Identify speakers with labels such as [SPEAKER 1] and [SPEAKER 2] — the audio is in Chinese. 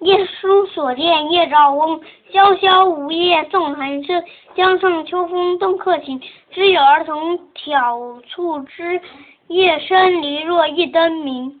[SPEAKER 1] 夜书所见叶照翁萧萧梧叶送寒声江上秋风动客情知有儿童挑促织夜深篱落一灯明。